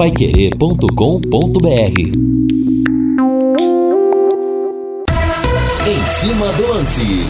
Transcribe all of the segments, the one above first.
paiquerê.com.br Em cima do lance.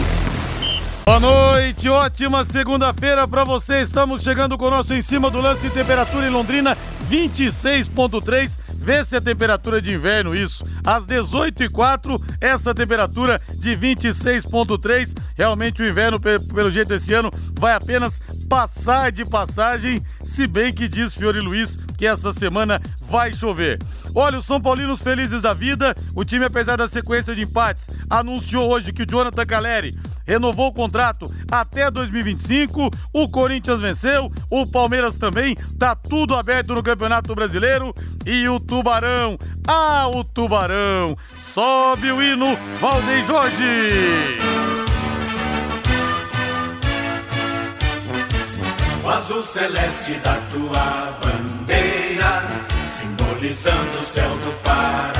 Boa noite, ótima segunda-feira para você. Estamos chegando com o nosso em cima do lance temperatura em Londrina 26.3 Vê se a temperatura de inverno, isso. Às 18h04, essa temperatura de 26,3. Realmente o inverno, pelo jeito desse ano, vai apenas passar de passagem. Se bem que diz Fiore Luiz que essa semana vai chover. Olha, os São Paulinos felizes da vida. O time, apesar da sequência de empates, anunciou hoje que o Jonathan Caleri renovou o contrato até 2025. O Corinthians venceu, o Palmeiras também. Tá tudo aberto no Campeonato Brasileiro. E o Tubarão, ah, o Tubarão, sobe o hino Valdeir Jorge. O azul celeste da tua bandeira, simbolizando o céu do Pará.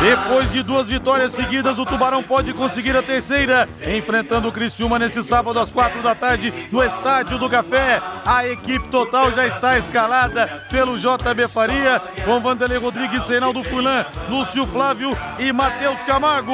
Depois de duas vitórias seguidas, o Tubarão pode conseguir a terceira, enfrentando o Criciúma nesse sábado às quatro da tarde no Estádio do Café. A equipe total já está escalada pelo JB Faria, com Vanderlei Rodrigues, Reinaldo Fulan, Lúcio Flávio e Matheus Camargo.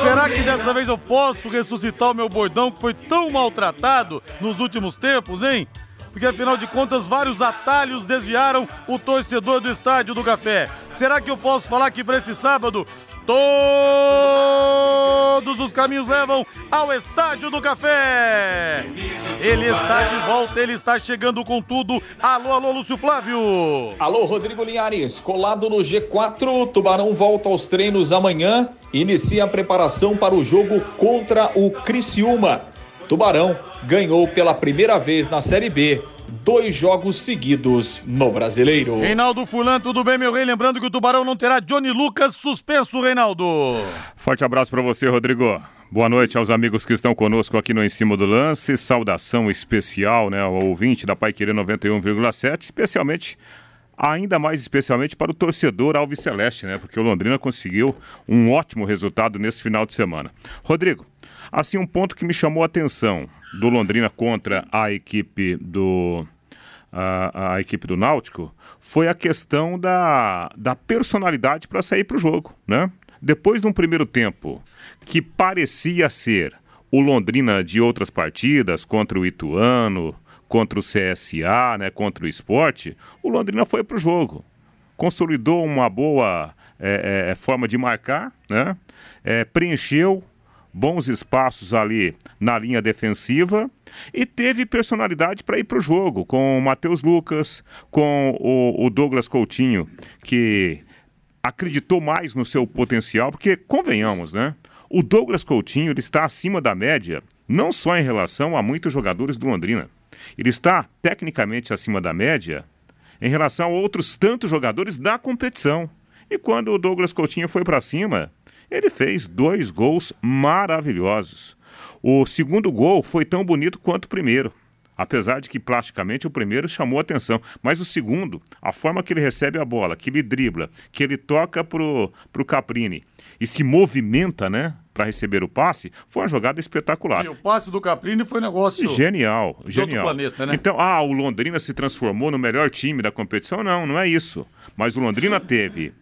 Será que dessa vez eu posso ressuscitar o meu bordão que foi tão maltratado nos últimos tempos, hein? Porque afinal de contas vários atalhos desviaram o torcedor do Estádio do Café. Será que eu posso falar que para esse sábado todos os caminhos levam ao Estádio do Café? Ele está de volta, ele está chegando com tudo. Alô, alô, Lúcio Flávio. Alô, Rodrigo Linhares, colado no G4, Tubarão volta aos treinos amanhã, inicia a preparação para o jogo contra o Criciúma. Tubarão ganhou pela primeira vez na Série B dois jogos seguidos no Brasileiro. Reinaldo Fulan, tudo bem, meu rei? Lembrando que o Tubarão não terá Johnny Lucas suspenso, Reinaldo. Forte abraço para você, Rodrigo. Boa noite aos amigos que estão conosco aqui no Em Cima do Lance. Saudação especial, né, ao ouvinte da Pai Querer 91,7, especialmente ainda mais especialmente para o torcedor Alves Celeste, né? Porque o Londrina conseguiu um ótimo resultado nesse final de semana. Rodrigo, Assim, um ponto que me chamou a atenção do Londrina contra a equipe do a, a equipe do Náutico foi a questão da, da personalidade para sair para o jogo, né? Depois de um primeiro tempo que parecia ser o Londrina de outras partidas contra o Ituano, contra o CSA, né, contra o esporte, o Londrina foi para o jogo. Consolidou uma boa é, é, forma de marcar, né? É, preencheu bons espaços ali na linha defensiva e teve personalidade para ir para o jogo com o Matheus Lucas, com o, o, Douglas Coutinho, que acreditou mais no seu potencial, porque convenhamos, né? O Douglas Coutinho ele está acima da média, não só em relação a muitos jogadores do Londrina. Ele está tecnicamente acima da média em relação a outros tantos jogadores da competição. E quando o Douglas Coutinho foi para cima, ele fez dois gols maravilhosos. O segundo gol foi tão bonito quanto o primeiro. Apesar de que plasticamente o primeiro chamou atenção, mas o segundo, a forma que ele recebe a bola, que ele dribla, que ele toca pro, pro Caprini e se movimenta, né, para receber o passe, foi uma jogada espetacular. E o passe do Caprini foi um negócio genial, genial. Planeta, né? Então, ah, o Londrina se transformou no melhor time da competição? Não, não é isso. Mas o Londrina teve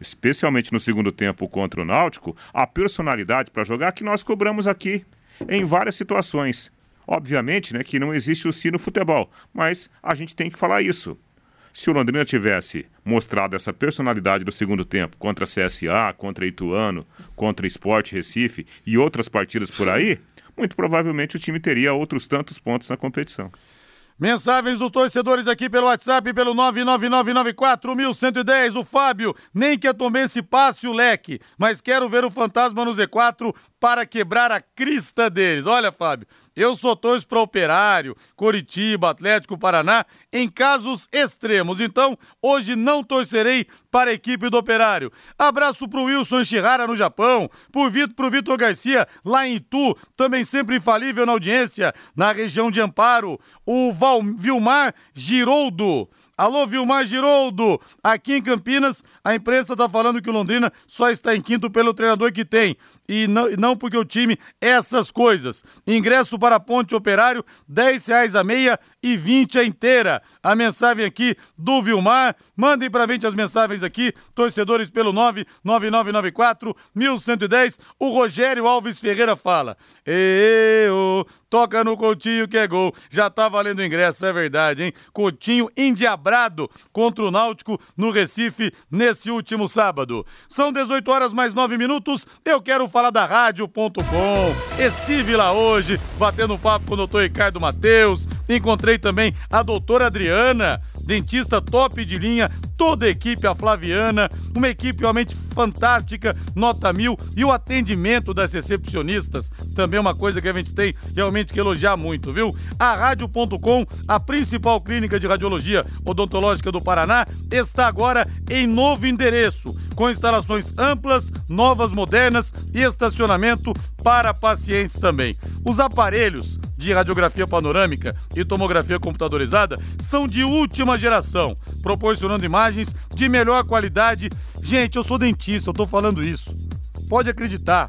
especialmente no segundo tempo contra o Náutico, a personalidade para jogar que nós cobramos aqui em várias situações. Obviamente, né, que não existe o si no futebol, mas a gente tem que falar isso. Se o Londrina tivesse mostrado essa personalidade do segundo tempo contra CSA, contra Ituano, contra Esporte Recife e outras partidas por aí, muito provavelmente o time teria outros tantos pontos na competição. Mensagens dos torcedores aqui pelo WhatsApp, pelo 99994110. O Fábio, nem que a Tomense passe o leque, mas quero ver o fantasma no Z4 para quebrar a crista deles. Olha, Fábio, eu sou torço para Operário, Coritiba, Atlético Paraná, em casos extremos. Então, hoje não torcerei para a equipe do Operário. Abraço para o Wilson Shihara no Japão, pro Vitor, Vitor Garcia lá em Itu, também sempre infalível na audiência, na região de Amparo. O Val, Vilmar Giroldo Alô, Vilmar Giroldo, aqui em Campinas, a imprensa tá falando que o Londrina só está em quinto pelo treinador que tem e não, não porque o time essas coisas. Ingresso para Ponte Operário, 10 reais a meia e 20 a inteira. A mensagem aqui do Vilmar. Mandem para gente as mensagens aqui, torcedores pelo 99994 1110. O Rogério Alves Ferreira fala: Eu toca no Coutinho que é gol. Já tá valendo ingresso, é verdade, hein? Coutinho endiabrado contra o Náutico no Recife nesse último sábado. São 18 horas mais 9 minutos. Eu quero falar falar da rádio.com. Estive lá hoje, batendo papo com o doutor Ricardo Matheus. Encontrei também a doutora Adriana, dentista top de linha, toda a equipe, a Flaviana, uma equipe realmente fantástica, nota mil, e o atendimento das recepcionistas, também uma coisa que a gente tem realmente que elogiar muito, viu? A Rádio.com, a principal clínica de radiologia odontológica do Paraná, está agora em novo endereço, com instalações amplas, novas, modernas e estacionamento para pacientes também. Os aparelhos de radiografia panorâmica e tomografia computadorizada são de última geração, proporcionando imagens de melhor qualidade. Gente, eu sou dentista, eu tô falando isso. Pode acreditar.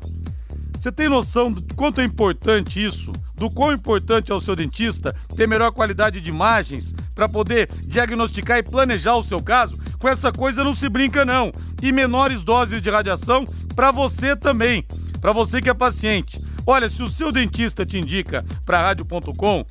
Você tem noção do quanto é importante isso? Do quão importante é o seu dentista ter melhor qualidade de imagens para poder diagnosticar e planejar o seu caso? Com essa coisa não se brinca não. E menores doses de radiação para você também, para você que é paciente. Olha, se o seu dentista te indica para rádio.com,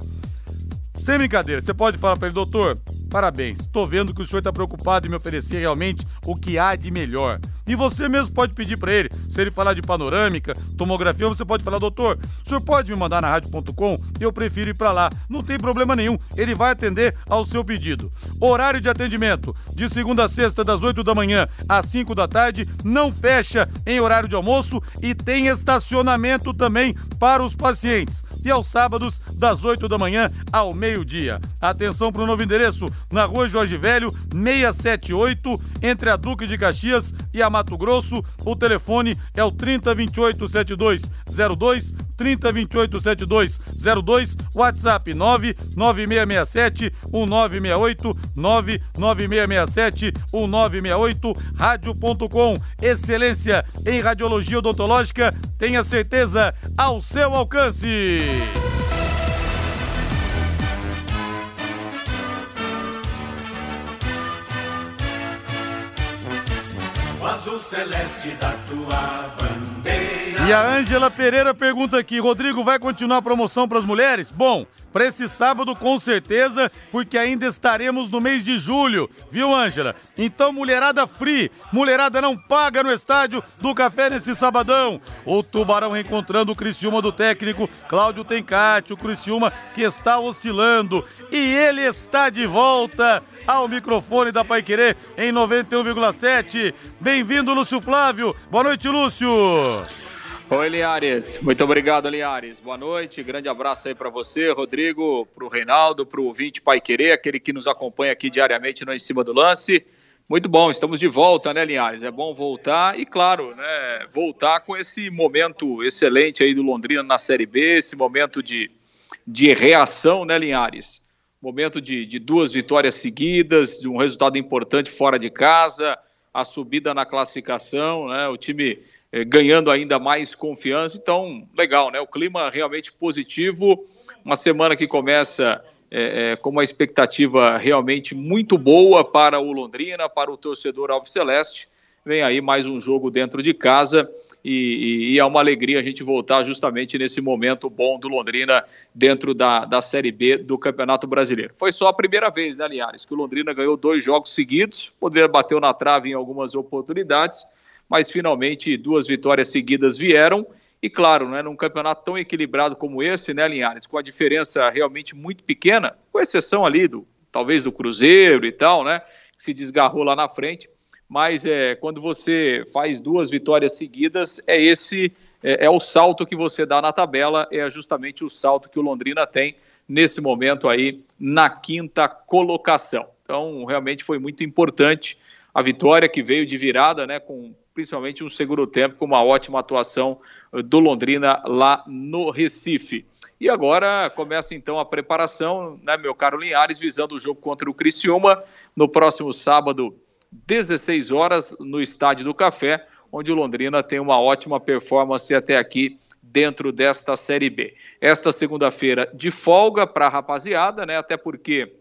sem brincadeira, você pode falar para ele, doutor, parabéns, estou vendo que o senhor está preocupado em me oferecer realmente o que há de melhor. E você mesmo pode pedir para ele, se ele falar de panorâmica, tomografia, você pode falar, doutor, o senhor pode me mandar na rádio.com? Eu prefiro ir para lá. Não tem problema nenhum, ele vai atender ao seu pedido. Horário de atendimento, de segunda a sexta, das 8 da manhã às 5 da tarde, não fecha em horário de almoço e tem estacionamento também para os pacientes. E aos sábados, das 8 da manhã ao meio-dia. Atenção para o novo endereço, na rua Jorge Velho, 678, entre a Duque de Caxias e a Mato Grosso. O telefone é o 3028 7202, 3028 7202, WhatsApp 99667 1968, 99667 1968, rádio.com. Excelência em radiologia odontológica, tenha certeza ao seu alcance. Azul celeste da tua bandeira. E a Ângela Pereira pergunta aqui: Rodrigo, vai continuar a promoção para as mulheres? Bom, para esse sábado com certeza, porque ainda estaremos no mês de julho, viu, Ângela? Então, mulherada free, mulherada não paga no estádio do café nesse sabadão. O Tubarão reencontrando o Criciúma do técnico Cláudio Tencati, o Criciúma que está oscilando e ele está de volta ao microfone da Pai Querer em 91,7. Bem-vindo, Lúcio Flávio. Boa noite, Lúcio. Oi, Liares. Muito obrigado, Liares. Boa noite. Grande abraço aí para você, Rodrigo, para o Reinaldo, para o ouvinte Pai Querer, aquele que nos acompanha aqui diariamente no Em Cima do Lance. Muito bom, estamos de volta, né, Linhares? É bom voltar e, claro, né, voltar com esse momento excelente aí do Londrina na Série B, esse momento de, de reação, né, Linhares? Momento de, de duas vitórias seguidas, de um resultado importante fora de casa, a subida na classificação, né? O time eh, ganhando ainda mais confiança. Então, legal, né? O clima realmente positivo. Uma semana que começa eh, eh, com uma expectativa realmente muito boa para o Londrina, para o torcedor Alves Celeste. Vem aí mais um jogo dentro de casa e, e, e, é uma alegria a gente voltar justamente nesse momento bom do Londrina dentro da, da Série B do Campeonato Brasileiro. Foi só a primeira vez, né, Linhares, que o Londrina ganhou dois jogos seguidos, poderia bateu na trave em algumas oportunidades, mas finalmente duas vitórias seguidas vieram. E claro, né, num campeonato tão equilibrado como esse, né, Linhares, com a diferença realmente muito pequena, com exceção ali do talvez do Cruzeiro e tal, né, que se desgarrou lá na frente mas é, quando você faz duas vitórias seguidas, é esse é, é, o salto que você dá na tabela, é justamente o salto que o Londrina tem nesse momento aí na quinta colocação. Então, realmente foi muito importante a vitória que veio de virada, né, com principalmente um segundo tempo com uma ótima atuação do Londrina lá no Recife. E agora começa então a preparação, né, meu caro Linhares, visando o jogo contra o Criciúma no próximo sábado, 16 horas, no Estádio do Café, onde o Londrina tem uma ótima performance até aqui dentro desta Série B. Esta segunda-feira de folga para a rapaziada, né? Até porque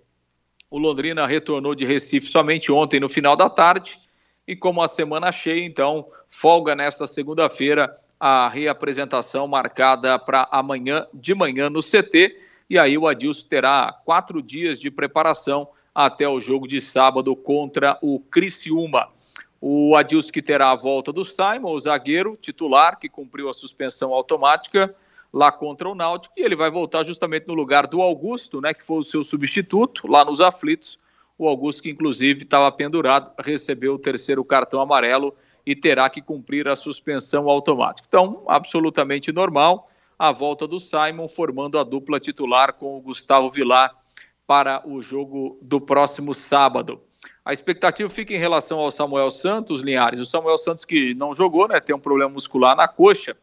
o Londrina retornou de Recife somente ontem no final da tarde. E como a semana cheia, então, folga nesta segunda-feira a reapresentação marcada para amanhã de manhã no CT. E aí o Adilson terá quatro dias de preparação até o jogo de sábado contra o Criciúma. O Adilson que terá a volta do Simon, o zagueiro titular, que cumpriu a suspensão automática lá contra o Náutico, e ele vai voltar justamente no lugar do Augusto, né, que foi o seu substituto lá nos aflitos. O Augusto, que inclusive estava pendurado, recebeu o terceiro cartão amarelo e terá que cumprir a suspensão automática. Então, absolutamente normal a volta do Simon, formando a dupla titular com o Gustavo Vilar para o jogo do próximo sábado. A expectativa fica em relação ao Samuel Santos, Linhares. O Samuel Santos que não jogou, né, tem um problema muscular na coxa.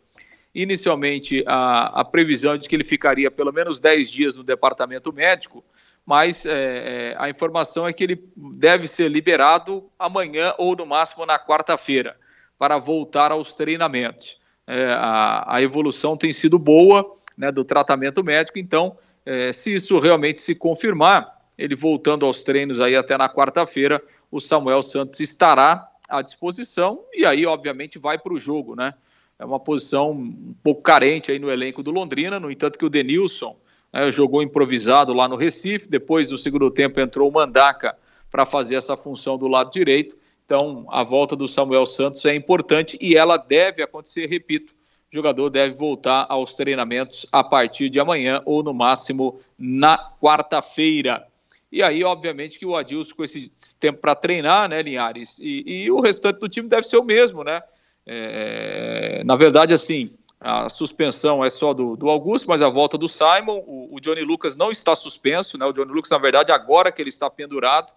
Inicialmente, a, a previsão é de que ele ficaria pelo menos 10 dias no departamento médico, mas é, é, a informação é que ele deve ser liberado amanhã ou no máximo na quarta-feira para voltar aos treinamentos. É, a, a, evolução tem sido boa né, do tratamento médico, então, é, se isso realmente se confirmar, ele voltando aos treinos aí até na quarta-feira, o Samuel Santos estará à disposição e aí, obviamente, vai para o jogo, né? é uma posição um pouco carente aí no elenco do Londrina, no entanto que o Denilson né, jogou improvisado lá no Recife, depois do segundo tempo entrou o Mandaca para fazer essa função do lado direito, então a volta do Samuel Santos é importante e ela deve acontecer, repito, o jogador deve voltar aos treinamentos a partir de amanhã ou no máximo na quarta-feira. E aí, obviamente, que o Adilson com esse tempo para treinar, né, Linhares? E, e, o restante do time deve ser o mesmo, né? É, na verdade, assim, a suspensão é só do, do Augusto, mas a volta do Simon, o, o, Johnny Lucas não está suspenso, né? O Johnny Lucas, na verdade, agora que ele está pendurado,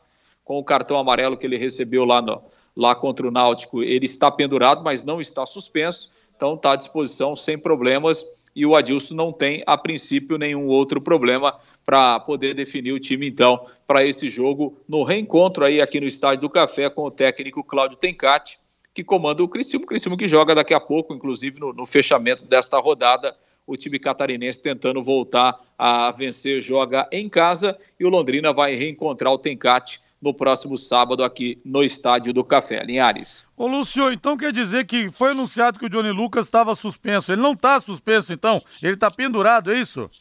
com o cartão amarelo que ele recebeu lá, no, lá contra o Náutico, ele está pendurado, mas não está suspenso, então está à disposição sem problemas. E o Adilson não tem, a princípio, nenhum outro problema para poder definir o time, então, para esse jogo no reencontro aí aqui no Estádio do Café com o técnico Cláudio Tencati que comanda o Criciúma, o Criciúma que joga daqui a pouco, inclusive no, no fechamento desta rodada, o time catarinense tentando voltar a vencer, joga em casa e o Londrina vai reencontrar o Tencate no próximo sábado aqui no Estádio do Café. Linhares. Ô Lúcio, então quer dizer que foi anunciado que o Johnny Lucas estava suspenso. Ele não está suspenso, então? Ele está pendurado, é isso?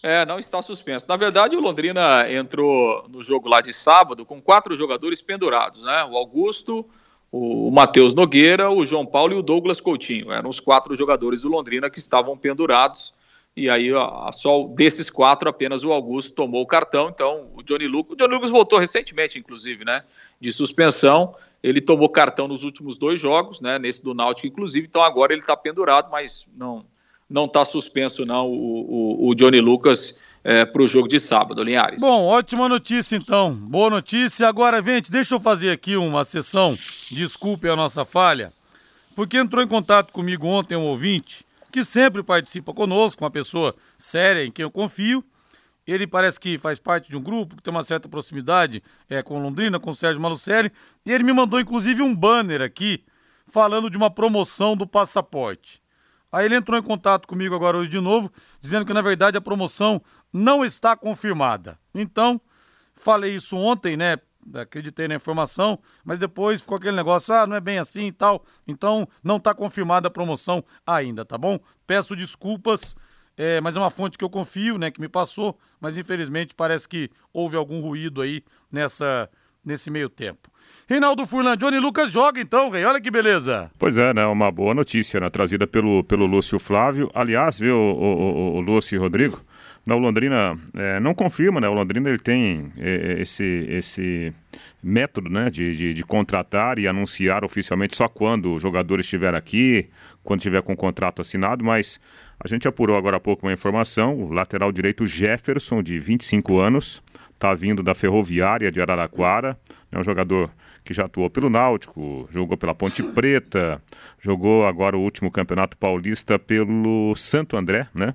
É, não está suspenso. Na verdade, o Londrina entrou no jogo lá de sábado com quatro jogadores pendurados, né? O Augusto, o Matheus Nogueira, o João Paulo e o Douglas Coutinho. Eram os quatro jogadores do Londrina que estavam pendurados. E aí, só desses quatro, apenas o Augusto tomou o cartão. Então, o Johnny Lucas. O Johnny Lucas voltou recentemente, inclusive, né? De suspensão. Ele tomou cartão nos últimos dois jogos, né? Nesse do Náutico, inclusive. Então, agora ele está pendurado, mas não não está suspenso, não, o, o, o Johnny Lucas é, para o jogo de sábado, Linhares. Bom, ótima notícia então. Boa notícia. Agora, gente, deixa eu fazer aqui uma sessão. Desculpe a nossa falha, porque entrou em contato comigo ontem um ouvinte que sempre participa conosco, uma pessoa séria em quem eu confio. Ele parece que faz parte de um grupo que tem uma certa proximidade é, com Londrina, com o Sérgio Malucelli. E ele me mandou inclusive um banner aqui falando de uma promoção do passaporte. Aí ele entrou em contato comigo agora hoje de novo, dizendo que na verdade a promoção não está confirmada. Então, falei isso ontem, né? Acreditei na informação, mas depois ficou aquele negócio, ah, não é bem assim e tal. Então, não está confirmada a promoção ainda, tá bom? Peço desculpas, é, mas é uma fonte que eu confio, né? Que me passou, mas infelizmente parece que houve algum ruído aí nessa, nesse meio tempo. Reinaldo Furlan, Johnny Lucas joga então, rei. Olha que beleza. Pois é, né? Uma boa notícia, né? Trazida pelo, pelo Lúcio Flávio. Aliás, viu, o, o, o Lúcio e Rodrigo? Na Londrina é, não confirma, né? O Londrina ele tem é, é, esse, esse método né, de, de, de, contratar e anunciar oficialmente só quando o jogador estiver aqui, quando tiver com o contrato assinado, mas a gente apurou agora há pouco uma informação, o lateral direito Jefferson, de 25 anos, está vindo da Ferroviária de Araraquara, é um jogador que já atuou pelo Náutico, jogou pela Ponte Preta, jogou agora o último Campeonato Paulista pelo Santo André, né?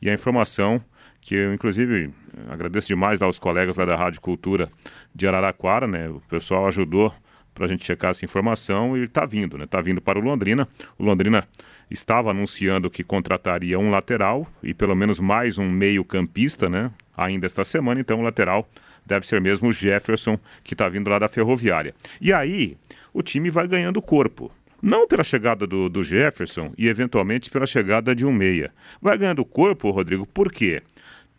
E a informação que eu, inclusive, agradeço demais aos colegas lá da Rádio Cultura de Araraquara, né? O pessoal ajudou para a gente checar essa informação e está vindo, né? Está vindo para o Londrina. O Londrina estava anunciando que contrataria um lateral e pelo menos mais um meio-campista, né? Ainda esta semana, então o lateral deve ser mesmo o Jefferson, que está vindo lá da Ferroviária. E aí, o time vai ganhando corpo. Não pela chegada do, do Jefferson e eventualmente pela chegada de um meia. Vai ganhando corpo, Rodrigo, por quê?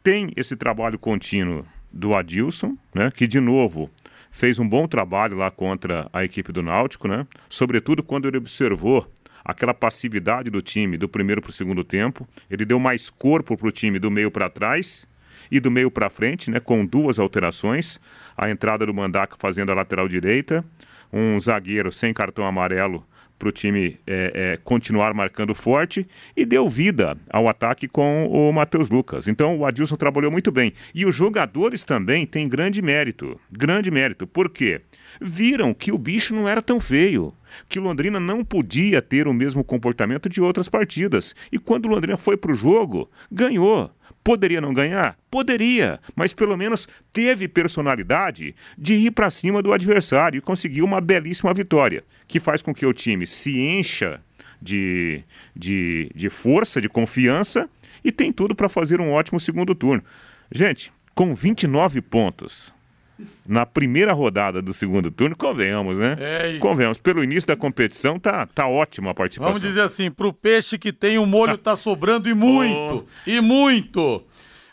Tem esse trabalho contínuo do Adilson, né? Que de novo fez um bom trabalho lá contra a equipe do Náutico, né? Sobretudo quando ele observou aquela passividade do time do primeiro para o segundo tempo. Ele deu mais corpo para o time do meio para trás e do meio para frente, né, com duas alterações. A entrada do Mandaca fazendo a lateral direita, um zagueiro sem cartão amarelo para o time é, é, continuar marcando forte e deu vida ao ataque com o Matheus Lucas. Então o Adilson trabalhou muito bem. E os jogadores também têm grande mérito. Grande mérito. Por quê? Viram que o bicho não era tão feio. Que Londrina não podia ter o mesmo comportamento de outras partidas. E quando Londrina foi para o jogo, ganhou. Poderia não ganhar? Poderia, mas pelo menos teve personalidade de ir para cima do adversário e conseguiu uma belíssima vitória, que faz com que o time se encha de, de, de força, de confiança e tem tudo para fazer um ótimo segundo turno. Gente, com 29 pontos, na primeira rodada do segundo turno, convenhamos, né? É, e... Convenhamos. Pelo início da competição, tá, tá ótima a participação. Vamos dizer assim, pro peixe que tem o molho tá sobrando e muito, oh. e muito.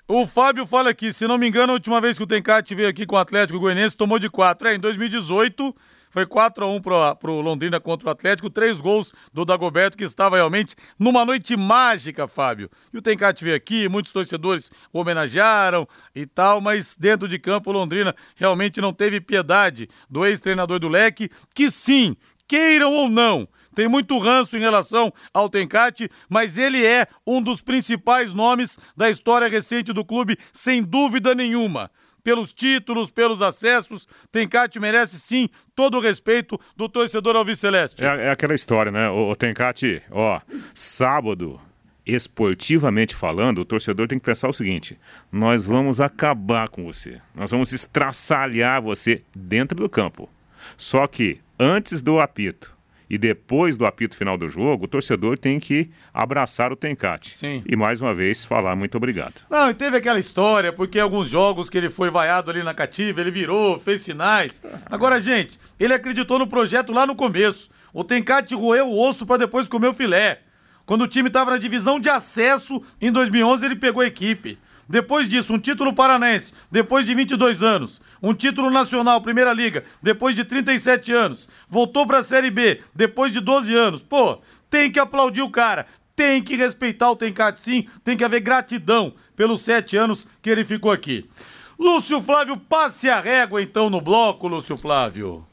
O Fábio fala aqui, se não me engano, a última vez que o Tencate veio aqui com o Atlético Goianiense, tomou de 4. É, em 2018, foi 4 a 1 pro, pro Londrina contra o Atlético, três gols do Dagoberto, que estava realmente numa noite mágica, Fábio. E o Tencate veio aqui, muitos torcedores homenagearam e tal, mas dentro de campo o Londrina realmente não teve piedade do ex-treinador do Leque, que sim, queiram ou não, tem muito ranço em relação ao Tencate, mas ele é um dos principais nomes da história recente do clube, sem dúvida nenhuma. Pelos títulos, pelos acessos, Tencate merece sim todo o respeito do torcedor alviceleste. É, é aquela história, né? O, o Tencate, ó, sábado, esportivamente falando, o torcedor tem que pensar o seguinte: nós vamos acabar com você, nós vamos estraçalhar você dentro do campo. Só que antes do apito, e depois do apito final do jogo, o torcedor tem que abraçar o Tencate. Sim. E mais uma vez falar muito obrigado. Não, e teve aquela história, porque alguns jogos que ele foi vaiado ali na cativa, ele virou, fez sinais. Agora, gente, ele acreditou no projeto lá no começo. O Tencate roeu o osso para depois comer o filé. Quando o time estava na divisão de acesso, em 2011 ele pegou a equipe. Depois disso, um título paranense, depois de 22 anos. Um título nacional, Primeira Liga, depois de 37 anos. Voltou para a Série B, depois de 12 anos. Pô, tem que aplaudir o cara. Tem que respeitar o Tencate sim, tem que haver gratidão pelos sete anos que ele ficou aqui. Lúcio Flávio, passe a régua então no bloco, Lúcio Flávio.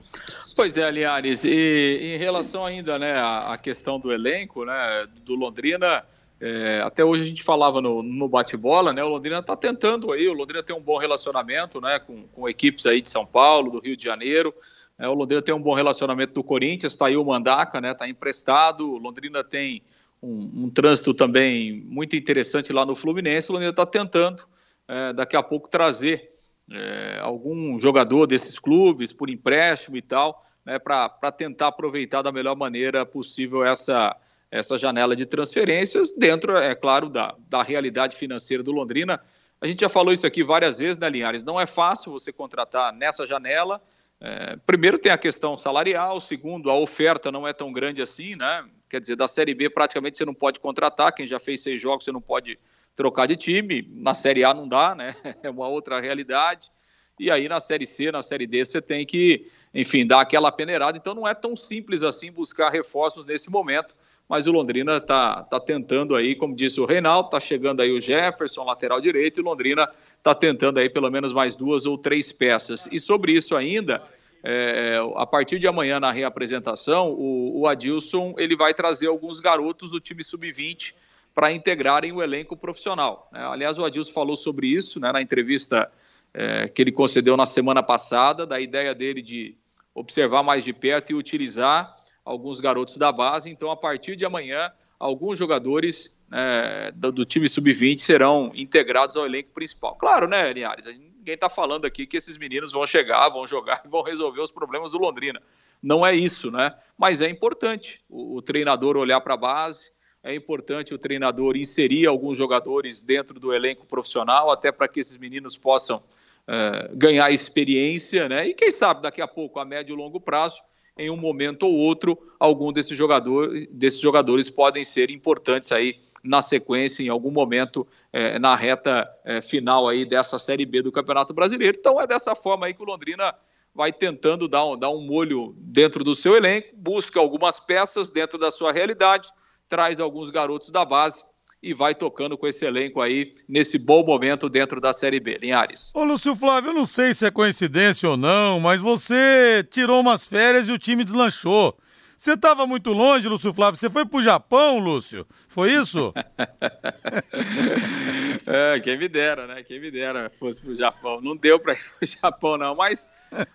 Pois é, Linhares, e em relação ainda né, à questão do elenco, né, do Londrina, é, até hoje a gente falava no, no bate-bola, né? O Londrina está tentando aí, o Londrina tem um bom relacionamento, né? Com, com equipes aí de São Paulo, do Rio de Janeiro. É, o Londrina tem um bom relacionamento do Corinthians, está aí o Mandaca, né? Está emprestado. O Londrina tem um, um, trânsito também muito interessante lá no Fluminense. O Londrina está tentando é, daqui a pouco trazer é, algum jogador desses clubes por empréstimo e tal, né? Para tentar aproveitar da melhor maneira possível essa essa janela de transferências, dentro, é claro, da, da realidade financeira do Londrina. A gente já falou isso aqui várias vezes, né, Linhares? Não é fácil você contratar nessa janela. É, primeiro tem a questão salarial, segundo, a oferta não é tão grande assim, né? Quer dizer, da Série B praticamente você não pode contratar, quem já fez seis jogos você não pode trocar de time, na Série A não dá, né? É uma outra realidade. E aí na Série C, na Série D, você tem que, enfim, dar aquela peneirada. Então não é tão simples assim buscar reforços nesse momento mas o Londrina está tá tentando aí, como disse o Reinaldo, está chegando aí o Jefferson, lateral direito, e Londrina está tentando aí pelo menos mais duas ou três peças. E sobre isso ainda, é, a partir de amanhã na reapresentação, o, o Adilson ele vai trazer alguns garotos do time sub-20 para integrarem o elenco profissional. Né? Aliás, o Adilson falou sobre isso né, na entrevista é, que ele concedeu na semana passada, da ideia dele de observar mais de perto e utilizar alguns garotos da base. Então, a partir de amanhã, alguns jogadores é, do, do, time sub-20 serão integrados ao elenco principal. Claro, né, Linhares? Ninguém está falando aqui que esses meninos vão chegar, vão jogar e vão resolver os problemas do Londrina. Não é isso, né? Mas é importante o, o treinador olhar para a base, é importante o treinador inserir alguns jogadores dentro do elenco profissional, até para que esses meninos possam é, ganhar experiência, né? E quem sabe daqui a pouco, a médio e longo prazo, em um momento ou outro, algum desses, jogador, desses jogadores podem ser importantes aí na sequência, em algum momento, é, na reta é, final aí dessa Série B do Campeonato Brasileiro. Então é dessa forma aí que o Londrina vai tentando dar um, dar um molho dentro do seu elenco, busca algumas peças dentro da sua realidade, traz alguns garotos da base e vai tocando com esse elenco aí nesse bom momento dentro da Série B. Linhares. Ô, Lúcio Flávio, eu não sei se é coincidência ou não, mas você tirou umas férias e o time deslanchou. Você estava muito longe, Lúcio Flávio. Você foi pro Japão, Lúcio? Foi isso? é, quem me dera, né? Quem me dera fosse pro Japão. Não deu para ir pro Japão, não. Mas,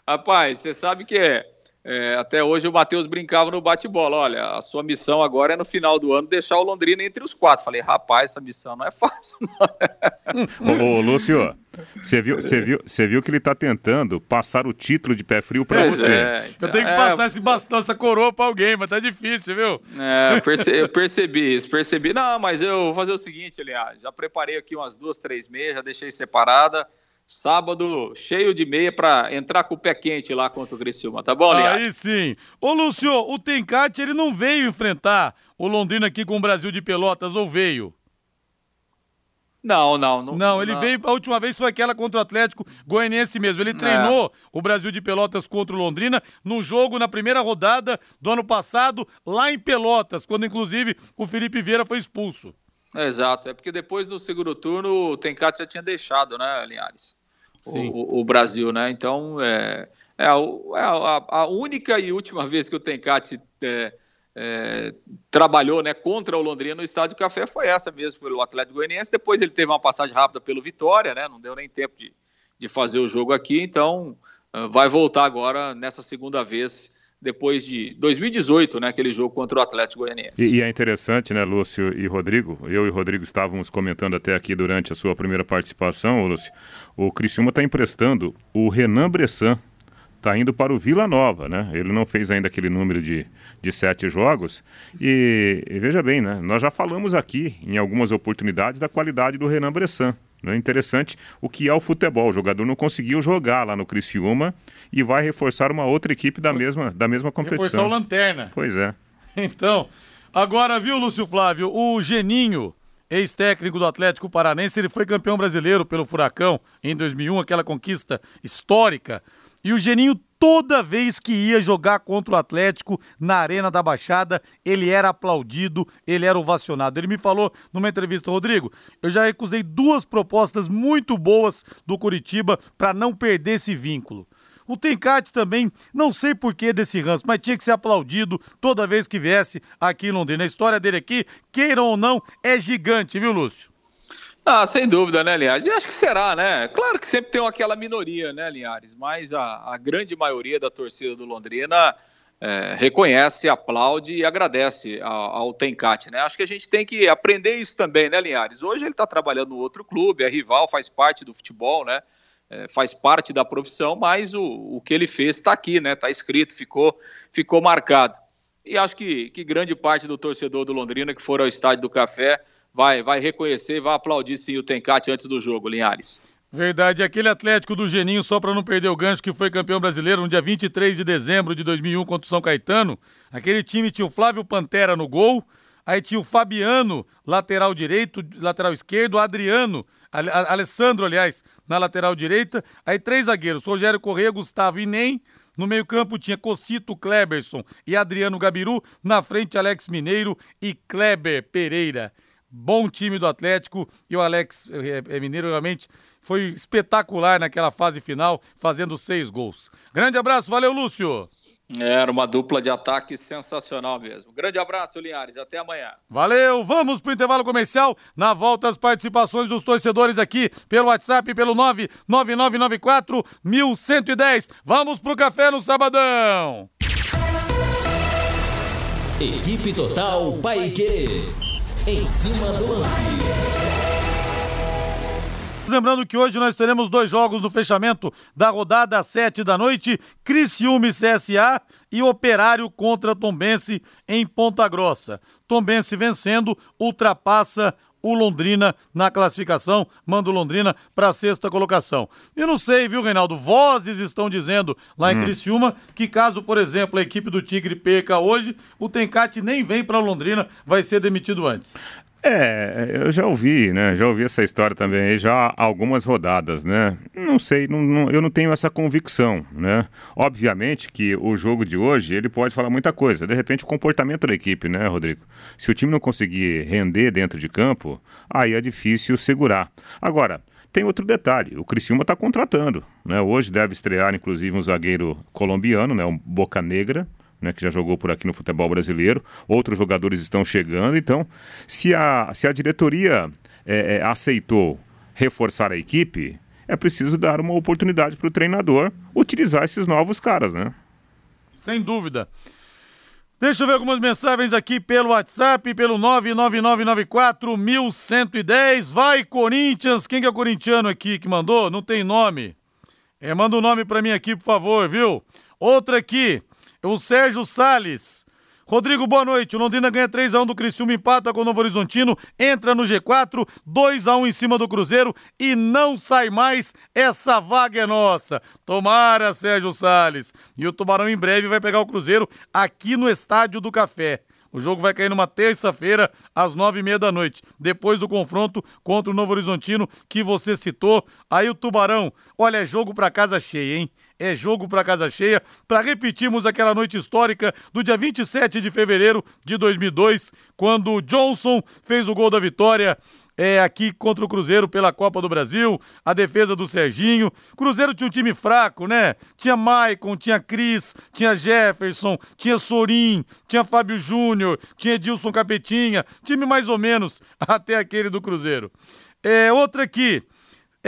rapaz, você sabe que é até hoje o Matheus brincava no bate-bola. Olha, a sua missão agora é no final do ano deixar o Londrina entre os quatro. Falei, rapaz, essa missão não é fácil. Não. ô, ô, Lúcio, você viu, você viu, você viu que ele está tentando passar o título de pé frio para você. É, então, eu tenho que é, passar esse bastão, essa coroa para alguém, mas tá difícil, viu? É, eu, perce, eu percebi isso, percebi. Não, mas eu vou fazer o seguinte, aliás, já preparei aqui umas duas, três meias, já deixei separada. Sábado, cheio de meia para entrar com o pé quente lá contra o Criciúma, tá bom, Liado? Aí sim. Ô, Lúcio, o Tencate, ele não veio enfrentar o Londrina aqui com o Brasil de Pelotas, ou veio? Não, não, não. Não, ele não. veio, a última vez foi aquela contra o Atlético Goianiense mesmo. Ele treinou é. o Brasil de Pelotas contra o Londrina no jogo na primeira rodada do ano passado, lá em Pelotas, quando inclusive o Felipe Vieira foi expulso. Exato, é porque depois do segundo turno o Tencate já tinha deixado, né, Linhares? O, o, Brasil, né? Então é, é, a, é a, a, única e última vez que o Tencate é, é, trabalhou né, contra o Londrina no Estádio Café foi essa mesmo, pelo Atlético Goianiense. Depois ele teve uma passagem rápida pelo Vitória, né? Não deu nem tempo de, de fazer o jogo aqui, então ah, vai voltar agora nessa segunda vez depois de 2018, né, aquele jogo contra o Atlético Goianiense. E, e, é interessante, né, Lúcio e Rodrigo, eu e Rodrigo estávamos comentando até aqui durante a sua primeira participação, Lúcio, o Criciúma está emprestando o Renan Bressan, está indo para o Vila Nova, né? Ele não fez ainda aquele número de, de sete jogos. E, e, veja bem, né? Nós já falamos aqui em algumas oportunidades da qualidade do Renan Bressan. É interessante o que é o futebol. O jogador não conseguiu jogar lá no Criciúma e vai reforçar uma outra equipe da mesma, da mesma competição. Reforçar o Lanterna. Pois é. Então, agora viu, Lúcio Flávio, o Geninho, ex-técnico do Atlético Paranense, ele foi campeão brasileiro pelo Furacão em 2001, aquela conquista histórica. E o Geninho toda vez que ia jogar contra o Atlético na Arena da Baixada, ele era aplaudido, ele era ovacionado. Ele me falou numa entrevista, Rodrigo, eu já recusei duas propostas muito boas do Curitiba para não perder esse vínculo. O Tencate também, não sei porquê desse ranço, mas tinha que ser aplaudido toda vez que viesse aqui em Londrina. A história dele aqui, queiram ou não, é gigante, viu, Lúcio? Ah, sem dúvida, né, Linhares? E acho que será, né? Claro que sempre tem aquela minoria, né, Linhares? Mas a, a grande maioria da torcida do Londrina é, reconhece, aplaude e agradece ao, ao né? Acho que a gente tem que aprender isso também, né, Linhares? Hoje ele está trabalhando no outro clube, é rival, faz parte do futebol, né? É, faz parte da profissão, mas o, o que ele fez está aqui, né? Está escrito, ficou, ficou marcado. E acho que, que grande parte do torcedor do Londrina que for ao Estádio do Café vai, vai reconhecer, vai aplaudir sim o Tencate antes do jogo, Linhares. Verdade, aquele Atlético do Geninho, só para não perder o gancho, que foi campeão brasileiro no dia 23 de dezembro de 2001 contra o São Caetano. Aquele time tinha o Flávio Pantera no gol, aí tinha o Fabiano, lateral direito, lateral esquerdo, Adriano, Alessandro, aliás, na lateral direita, aí três zagueiros, Rogério Corrêa, Gustavo e Nem. No meio-campo tinha Cocito Kleberson e Adriano Gabiru. Na frente, Alex Mineiro e Kleber Pereira. Bom time do Atlético e o Alex é, é, Mineiro realmente foi espetacular naquela fase final, fazendo seis gols. Grande abraço, valeu, Lúcio. Era uma dupla de ataque sensacional mesmo. Grande abraço, Linhares. Até amanhã. Valeu. Vamos para o intervalo comercial. Na volta, as participações dos torcedores aqui pelo WhatsApp, pelo 99994 1110. Vamos para o café no sabadão. Equipe Total Paique. Em cima do lance. Lembrando que hoje nós teremos dois jogos no fechamento da rodada às sete da noite, Criciúma e CSA e Operário contra Tombense em Ponta Grossa. Tombense vencendo, ultrapassa o Londrina na classificação, manda o Londrina para a sexta colocação. Eu não sei, viu, Reinaldo? Vozes estão dizendo lá em hum. Criciúma que caso, por exemplo, a equipe do Tigre perca hoje, o Tencate nem vem para Londrina, vai ser demitido antes. É, eu já ouvi, né? Já ouvi essa história também já há algumas rodadas, né? Não sei, não, não, eu não tenho essa convicção, né? Obviamente que o jogo de hoje, ele pode falar muita coisa. De repente, o comportamento da equipe, né, Rodrigo? Se o time não conseguir render dentro de campo, aí é difícil segurar. Agora, tem outro detalhe, o Criciúma está contratando, né? Hoje deve estrear, inclusive, um zagueiro colombiano, né? Um Boca Negra, né, que já jogou por aqui no futebol brasileiro. Outros jogadores estão chegando. Então, se a, se a diretoria é, é, aceitou reforçar a equipe, é preciso dar uma oportunidade para o treinador utilizar esses novos caras, né? Sem dúvida. Deixa eu ver algumas mensagens aqui pelo WhatsApp, pelo 99994-1110. Vai, Corinthians! Quem que é o corintiano aqui que mandou? Não tem nome. É, manda o um nome para mim aqui, por favor, viu? Outra aqui o Sérgio Sales. Rodrigo, boa noite. O Londrina ganha 3x1 do Criciúma, empata com o Novo Horizontino, entra no G4, 2x1 em cima do Cruzeiro e não sai mais. Essa vaga é nossa. Tomara, Sérgio Sales. E o Tubarão em breve vai pegar o Cruzeiro aqui no Estádio do Café. O jogo vai cair numa terça-feira, às nove e meia da noite, depois do confronto contra o Novo Horizontino que você citou. Aí o Tubarão, olha, é jogo pra casa cheia, hein? É jogo para casa cheia, para repetirmos aquela noite histórica do dia 27 de fevereiro de 2002, quando o Johnson fez o gol da vitória é, aqui contra o Cruzeiro pela Copa do Brasil, a defesa do Serginho. Cruzeiro tinha um time fraco, né? Tinha Maicon, tinha Cris, tinha Jefferson, tinha Sorim, tinha Fábio Júnior, tinha Edilson Capetinha, time mais ou menos até aquele do Cruzeiro. É, outra aqui,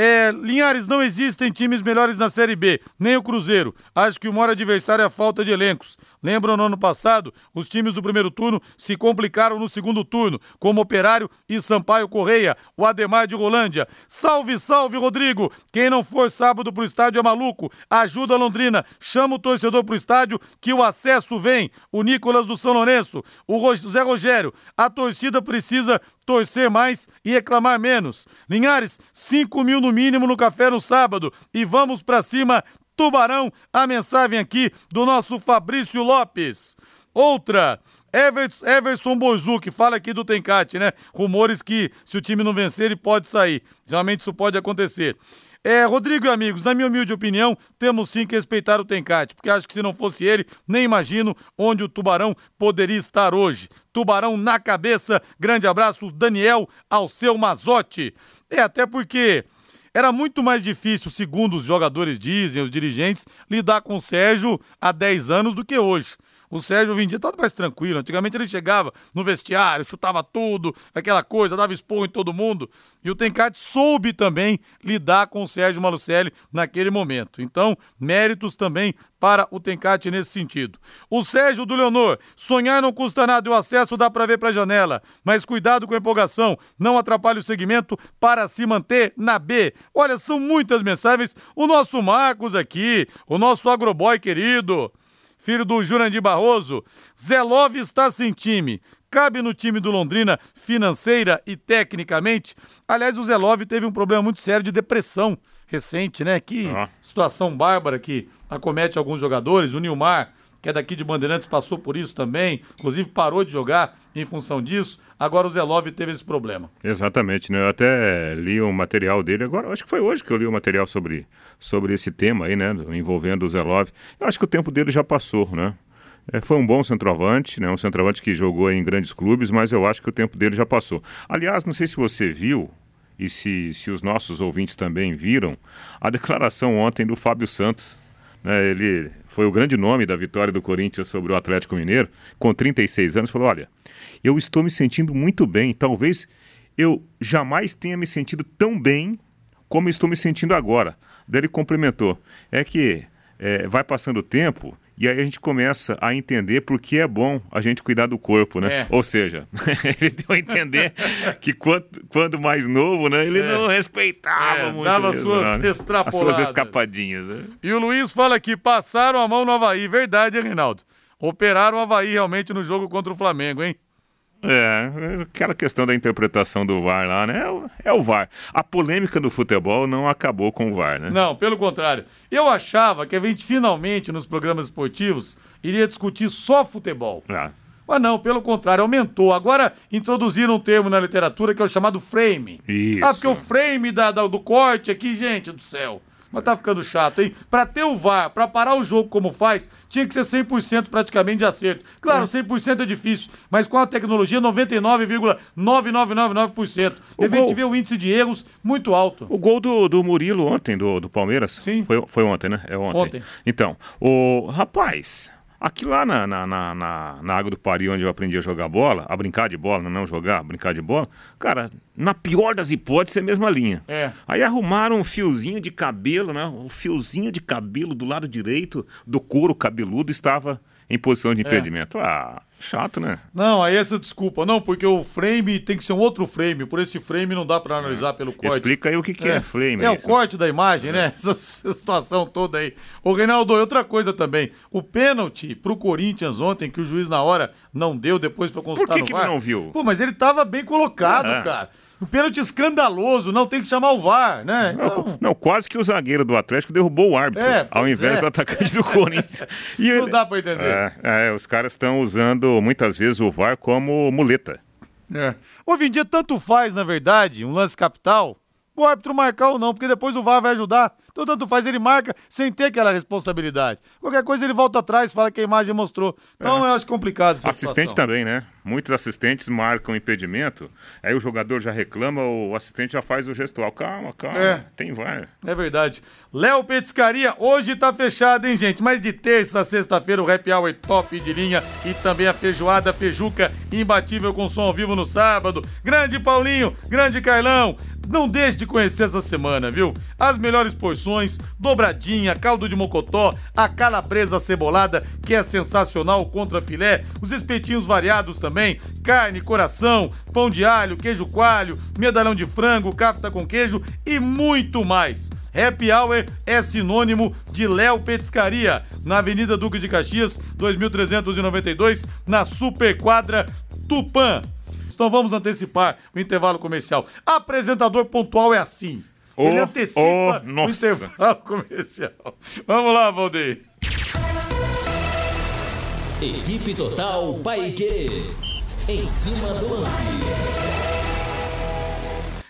é, Linhares, não existem times melhores na Série B, nem o Cruzeiro. Acho que o maior adversário é a falta de elencos. Lembram no ano passado, os times do primeiro turno se complicaram no segundo turno, como Operário e Sampaio Correia, o Ademar de Rolândia. Salve, salve, Rodrigo! Quem não for sábado pro estádio é maluco. Ajuda a Londrina, chama o torcedor pro estádio que o acesso vem. O Nicolas do São Lourenço, o Zé Rogério. A torcida precisa torcer mais e reclamar menos. Linhares, 5 mil no mínimo no café no sábado. E vamos para cima, Tubarão. A mensagem aqui do nosso Fabrício Lopes. Outra. Everson, Bozu, que fala aqui do Tencate, né? Rumores que se o time não vencer, ele pode sair. Realmente isso pode acontecer. É, Rodrigo e amigos, na minha humilde opinião, temos sim que respeitar o Tencate, porque acho que se não fosse ele, nem imagino onde o Tubarão poderia estar hoje. Tubarão na cabeça, grande abraço, Daniel Alceu Mazotti. É, até porque era muito mais difícil, segundo os jogadores dizem, os dirigentes, lidar com o Sérgio há 10 anos do que hoje. O Sérgio hoje em dia tá mais tranquilo. Antigamente ele chegava no vestiário, chutava tudo, aquela coisa, dava expor em todo mundo. E o Tencate soube também lidar com o Sérgio Malucelli naquele momento. Então, méritos também para o Tencate nesse sentido. O Sérgio do Leonor, sonhar não custa nada e o acesso dá para ver para a janela, mas cuidado com a empolgação, não atrapalhe o segmento para se manter na B. Olha, são muitas mensagens. O nosso Marcos aqui, o nosso agroboy querido, filho do Jurandir Barroso. Zelov está sem time. Cabe no time do Londrina financeira e tecnicamente. Aliás, o Zelov teve um problema muito sério de depressão recente, né? Que ah. situação bárbara que acomete alguns jogadores. O Nilmar que é daqui de Bandeirantes, passou por isso também, inclusive parou de jogar em função disso. Agora o Zelov teve esse problema. Exatamente, né? Eu até li um material dele, agora acho que foi hoje que eu li o um material sobre, sobre esse tema aí, né? Envolvendo o Zelov. Eu acho que o tempo dele já passou, né? É, foi um bom centroavante, né? Um centroavante que jogou em grandes clubes, mas eu acho que o tempo dele já passou. Aliás, não sei se você viu, e se, se os nossos ouvintes também viram, a declaração ontem do Fábio Santos né, ele foi o grande nome da vitória do Corinthians sobre o Atlético Mineiro, com 36 anos, falou: Olha, eu estou me sentindo muito bem, talvez eu jamais tenha me sentido tão bem como estou me sentindo agora. Daí ele complementou: É que é, vai passando o tempo e aí a gente começa a entender por que é bom a gente cuidar do corpo, né? É. Ou seja, ele deu a entender que quando, quando mais novo, né, ele É. não respeitava É, muito. dava suas não, né? As extrapoladas. suas escapadinhas, né? E o Luiz fala que passaram a mão no Havaí. Verdade, hein, Reinaldo? Operaram o Havaí realmente no jogo contra o Flamengo, hein? É, aquela questão da interpretação do VAR lá, né? É o, é o VAR. A polêmica do futebol não acabou com o VAR, né? Não, pelo contrário. Eu achava que a gente finalmente, nos programas esportivos, iria discutir só futebol. Ah, Mas não, pelo contrário, aumentou. Agora introduziram um termo na literatura que é o chamado frame. Isso. Ah, porque o frame da- da- do corte aqui, gente do céu. Mas tá ficando chato, hein? Pra ter o VAR, pra parar o jogo como faz, tinha que ser 100% praticamente de acerto. Claro, 100% é difícil, mas com a tecnologia, 99,9999%. E a gente vê o índice de erros muito alto. O gol do, do Murilo ontem, do, do Palmeiras. Sim. Foi, foi ontem, né? É ontem. Ontem. Então, o rapaz, aqui lá na, na, na, na, na Água do Pari, onde eu aprendi a jogar bola, a brincar de bola, não jogar, a brincar de bola, cara, na pior das hipóteses é a mesma linha. É. Aí arrumaram um fiozinho de cabelo, né? O fiozinho de cabelo do lado direito do couro cabeludo estava em posição É. de impedimento. Ah, chato, né? Não, aí essa desculpa. Não, porque o frame tem que ser um outro frame. Por esse frame não dá pra analisar pelo corte. Explica aí o que, que é, flame. É o corte da imagem, né? Essa situação toda aí. Ô, Reinaldo, e outra coisa também. O pênalti pro Corinthians ontem, que o juiz na hora não deu, depois foi consultar que no que ele não viu? Pô, mas ele tava bem colocado, Ah. cara. Um pênalti escandaloso, não tem que chamar o VAR, né? Não, Então, não, quase que o zagueiro do Atlético derrubou o árbitro, É, ao invés é. do atacante do Corinthians. E Não dá pra entender. É, é, os caras estão usando muitas vezes o VAR como muleta. É. Hoje em dia, tanto faz, na verdade, um lance capital, o árbitro marcar ou não, porque depois o VAR vai ajudar. Então, tanto faz, ele marca sem ter aquela responsabilidade. Qualquer coisa, ele volta atrás, fala que a imagem mostrou. Então, eu acho complicado essa Assistente situação. também, né? Muitos assistentes marcam impedimento, aí o jogador já reclama, o assistente já faz o gestual. Calma, calma, É. tem VAR. É verdade. Léo Petiscaria, hoje tá fechado, hein, gente? Mas de terça a sexta-feira o happy hour top de linha e também a feijoada Fejuca imbatível com som ao vivo no sábado. Grande Paulinho, grande Carlão. Não deixe de conhecer essa semana, viu? As melhores porções, dobradinha, caldo de mocotó, a calabresa cebolada, que é sensacional contra filé, os espetinhos variados também, carne, coração, pão de alho, queijo coalho, medalhão de frango, cafta com queijo e muito mais. Happy Hour é sinônimo de Léo Petiscaria, na Avenida Duque de Caxias, 2392, na Superquadra Tupã. Então vamos antecipar o intervalo comercial. Apresentador pontual é assim. Ele Oh, antecipa oh, o intervalo comercial. Vamos lá, Valdeir. Equipe Total Paique. Em cima do lance.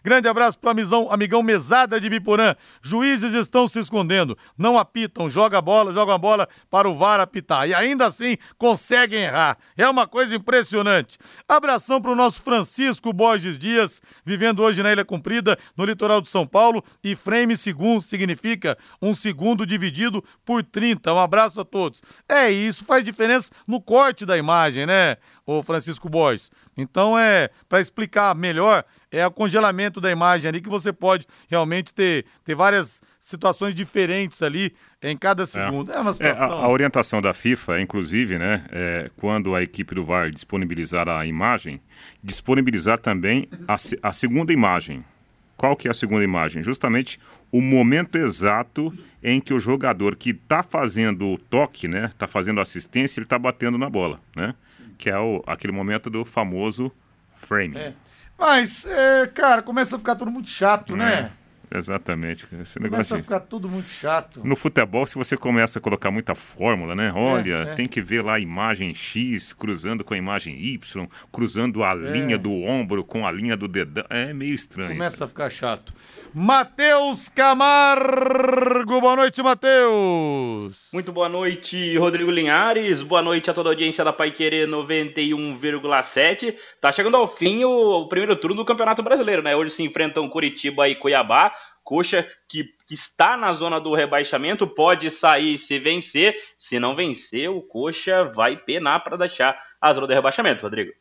Grande abraço pro amizão, amigão Mesada de Biporã. Juízes estão se escondendo, não apitam, joga a bola, joga a bola para o VAR apitar. E ainda assim conseguem errar. É uma coisa impressionante. Abração pro nosso Francisco Borges Dias, vivendo hoje na Ilha Comprida, no litoral de São Paulo. E frame segundo significa um segundo dividido por 30. Um abraço a todos. É isso, faz diferença no corte da imagem, né, ô Francisco Borges? Então é, para explicar melhor, é o congelamento da imagem ali que você pode realmente ter, ter várias situações diferentes ali em cada segundo. É, uma É, a, situação. a orientação da FIFA, inclusive, né, é, quando a equipe do VAR disponibilizar a imagem, disponibilizar também a, a segunda imagem. Qual que é a segunda imagem? Justamente o momento exato em que o jogador que está fazendo o toque, né, está fazendo assistência, ele está batendo na bola, né? Que é o, aquele momento do famoso frame. É. Mas, é, cara, começa a ficar tudo muito chato, né? É, exatamente. Esse Começa negócio a de- ficar tudo muito chato. No futebol, se você começa a colocar muita fórmula, né? Olha, é. tem que ver lá a imagem X cruzando com a imagem Y, cruzando a linha do ombro com a linha do dedão. É meio estranho. Começa a ficar chato. Matheus Camargo, boa noite, Matheus. Muito boa noite, Rodrigo Linhares. Boa noite a toda a audiência da Pai Querer 91,7. Tá chegando ao fim o, o primeiro turno do Campeonato Brasileiro, né? Hoje se enfrentam Curitiba e Cuiabá. Coxa, que, que está na zona do rebaixamento, pode sair se vencer. Se não vencer, o Coxa vai penar para deixar a zona do rebaixamento, Rodrigo.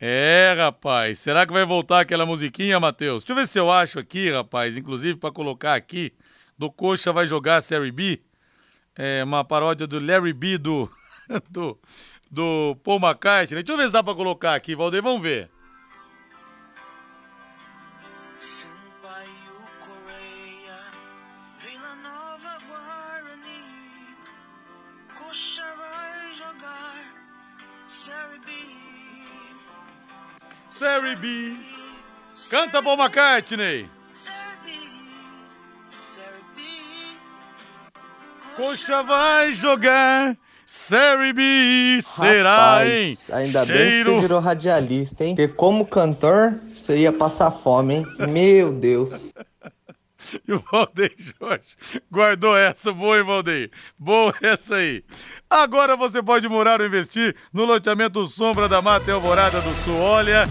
É, rapaz. Será que vai voltar aquela musiquinha, Matheus? Deixa eu ver se eu acho aqui, rapaz. Inclusive, para colocar aqui, do Coxa vai jogar a Série B. É uma paródia do Larry B do, do, do Paul McCartney. Deixa eu ver se dá para colocar aqui, Valdeir. Vamos ver. Série B. Canta Paul McCartney. Coxa vai jogar Série B. Será, hein? Ainda bem Cheiro. que você virou radialista, hein? Porque como cantor, você ia passar fome, hein? Meu Deus. E o Valdeir Jorge guardou essa. Boa, hein, Valdeir? Boa essa aí. Agora você pode morar ou investir no loteamento Sombra da Mata e Alvorada do Sul. Olha,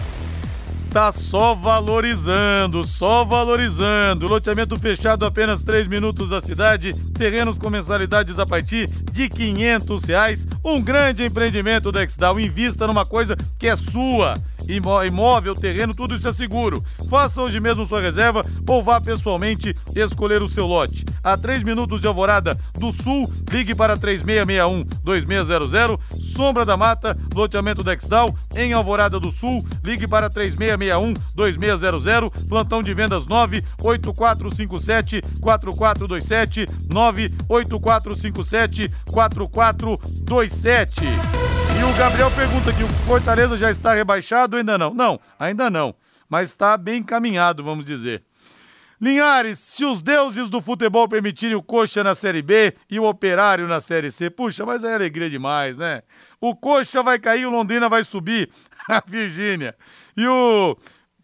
tá só valorizando, só valorizando. Loteamento fechado apenas 3 minutos da cidade, terrenos com mensalidades a partir de 500 reais. Um grande empreendimento da Exdal. Invista numa coisa que é sua. Imó- Imóvel, terreno, tudo isso é seguro. Faça hoje mesmo sua reserva ou vá pessoalmente escolher o seu lote. A 3 minutos de Alvorada do Sul, ligue para 3661-2600. Sombra da Mata, loteamento Dexdal, em Alvorada do Sul, ligue para 3661-2600. Plantão de vendas 98457-4427. 98457-4427. E o Gabriel pergunta aqui: o Fortaleza já está rebaixado ainda não? Não, ainda não. Mas está bem encaminhado, vamos dizer. Linhares, se os deuses do futebol permitirem o Coxa na Série B e o Operário na Série C, puxa, mas é alegria demais, né? O Coxa vai cair, o Londrina vai subir, Virgínia. E o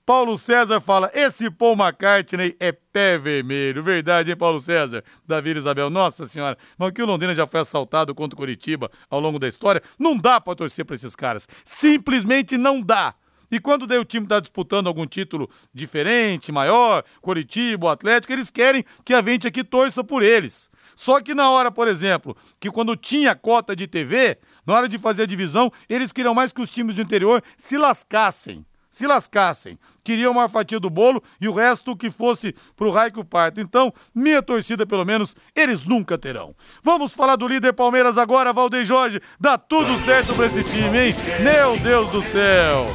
Paulo César fala: esse Paul McCartney é pé vermelho. Verdade, hein, Paulo César? Davi Isabel, nossa senhora. Mas que o Londrina já foi assaltado contra o Curitiba ao longo da história, não dá pra torcer pra esses caras. Simplesmente não dá. E quando daí o time tá disputando algum título diferente, maior, Curitiba, o Atlético, eles querem que a gente aqui torça por eles. Só que na hora, por exemplo, que quando tinha cota de TV, na hora de fazer a divisão, eles queriam mais que os times do interior se lascassem se lascassem. Queriam uma fatia do bolo e o resto que fosse pro raio que o parto. Então, minha torcida, pelo menos, eles nunca terão. Vamos falar do líder Palmeiras agora, Valdeir Jorge. Dá tudo certo pra esse time, hein? Meu Deus do céu!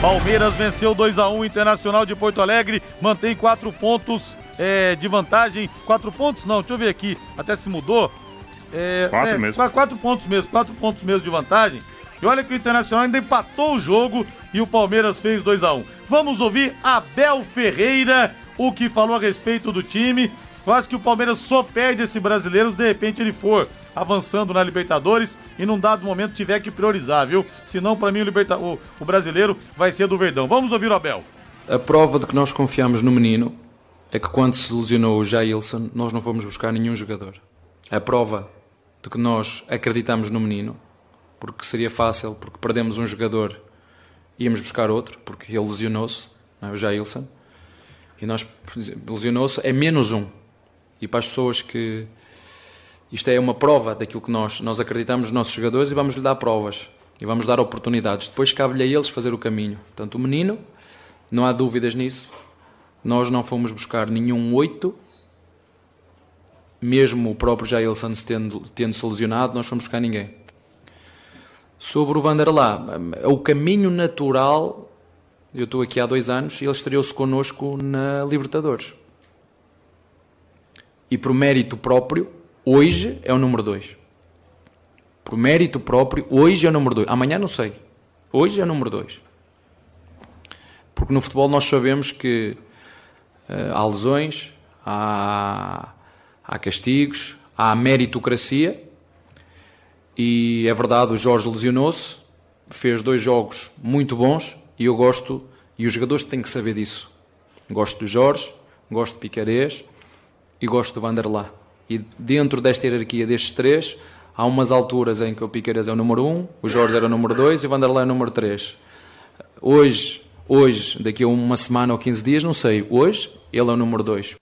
Palmeiras venceu 2 a 1 Internacional de Porto Alegre, mantém quatro pontos é, de vantagem. Quatro pontos? Não, deixa eu ver aqui. Até se mudou. É, Quatro é, mesmo. qua- Quatro pontos mesmo, quatro pontos mesmo de vantagem. E olha que o Internacional ainda empatou o jogo e o Palmeiras fez 2 a 1 Vamos ouvir Abel Ferreira, o que falou a respeito do time. Acho que o Palmeiras só perde esse brasileiro se de repente ele for avançando na Libertadores e num dado momento tiver que priorizar, viu? Senão, pra mim, o, liberta... o, o brasileiro vai ser do Verdão. Vamos ouvir o Abel. A prova de que nós confiamos no menino é que quando se lesionou o Jailson, nós não fomos buscar nenhum jogador. A prova de que nós acreditamos no menino, porque seria fácil, porque perdemos um jogador, íamos buscar outro, porque ele lesionou-se, é? o Jailson, e nós lesionou-se, é menos um. E para as pessoas que isto é uma prova daquilo que nós, nós acreditamos nos nossos jogadores e vamos lhe dar provas e vamos dar oportunidades. Depois cabe-lhe a eles fazer o caminho. Portanto, o menino, não há dúvidas nisso. Nós não fomos buscar nenhum oito, mesmo o próprio Jailson tendo, tendo se lesionado, nós fomos buscar ninguém. Sobre o Vanderlá, é o caminho natural. Eu estou aqui há dois anos e ele estreou-se connosco na Libertadores. E por mérito próprio, hoje é o número 2. Por mérito próprio, hoje é o número 2. Amanhã não sei. Hoje é o número 2. Porque no futebol nós sabemos que eh, há lesões, há, há castigos, há meritocracia. E é verdade, o Jorge lesionou-se, fez dois jogos muito bons e eu gosto, e os jogadores têm que saber disso. Gosto do Jorge, gosto de Picarês e gosto do Vanderlá. E dentro desta hierarquia destes três, há umas alturas em que o Piqueiras é o número um, o Jorge era o número dois e o Vanderlá é o número três. Hoje, Hoje, daqui a uma semana ou 15 dias, não sei. Hoje, ele é o número 2.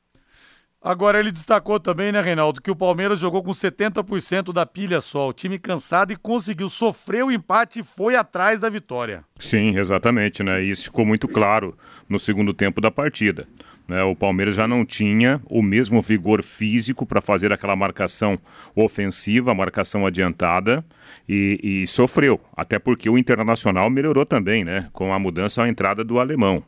Agora ele destacou também, né, Reinaldo, que o Palmeiras jogou com 70% da pilha só. O time cansado e conseguiu sofrer o empate e foi atrás da vitória. Sim, exatamente, né? Isso ficou muito claro no segundo tempo da partida. Né? O Palmeiras já não tinha o mesmo vigor físico para fazer aquela marcação ofensiva, marcação adiantada, e, e sofreu. Até porque o Internacional melhorou também, né? Com a mudança à entrada do alemão.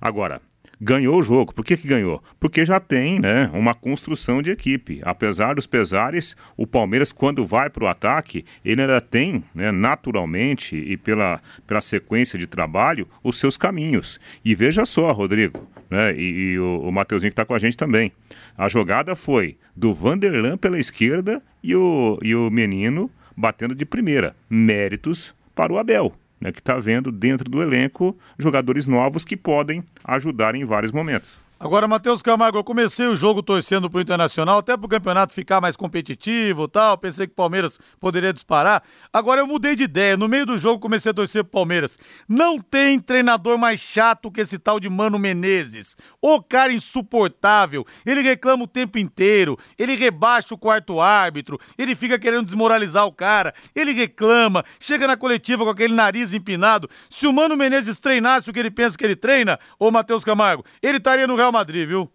Agora, ganhou o jogo. Por que, que ganhou? Porque já tem né, uma construção de equipe. Apesar dos pesares, o Palmeiras, quando vai para o ataque, ele ainda tem, né, naturalmente e pela, pela sequência de trabalho, os seus caminhos. E veja só, Rodrigo, né, e, e o, o Mateuzinho que está com a gente também. A jogada foi do Vanderlan pela esquerda e o, e o menino batendo de primeira. Méritos para o Abel né, que está vendo dentro do elenco jogadores novos que podem ajudar em vários momentos. Agora, Matheus Camargo, eu comecei o jogo torcendo pro Internacional, até pro campeonato ficar mais competitivo tal. Pensei que o Palmeiras poderia disparar. Agora eu mudei de ideia. No meio do jogo comecei a torcer pro Palmeiras. Não tem treinador mais chato que esse tal de Mano Menezes. O cara insuportável. Ele reclama o tempo inteiro. Ele rebaixa o quarto árbitro. Ele fica querendo desmoralizar o cara. Ele reclama. Chega na coletiva com aquele nariz empinado. Se o Mano Menezes treinasse o que ele pensa que ele treina, ô Matheus Camargo, ele estaria no Real Madrid, viu?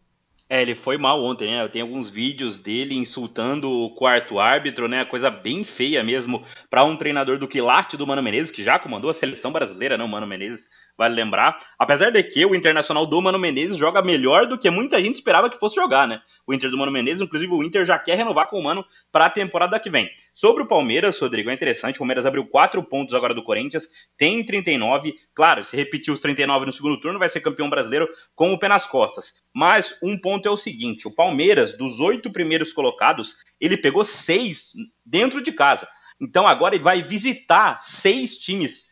É, ele foi mal ontem, né? Tem alguns vídeos dele insultando o quarto árbitro, né? Coisa bem feia mesmo para um treinador do quilate do Mano Menezes, que já comandou a seleção brasileira, não, Mano Menezes, vale lembrar. Apesar de que o Internacional do Mano Menezes joga melhor do que muita gente esperava que fosse jogar, né? O Inter do Mano Menezes, inclusive o Inter já quer renovar com o Mano para a temporada que vem. Sobre o Palmeiras, Rodrigo, é interessante, o Palmeiras abriu 4 pontos agora do Corinthians, tem 39, claro, se repetir os 39 no segundo turno, vai ser campeão brasileiro com o pé nas costas. Mas um ponto é o seguinte, o Palmeiras, dos oito primeiros colocados, ele pegou seis dentro de casa. Então agora ele vai visitar seis times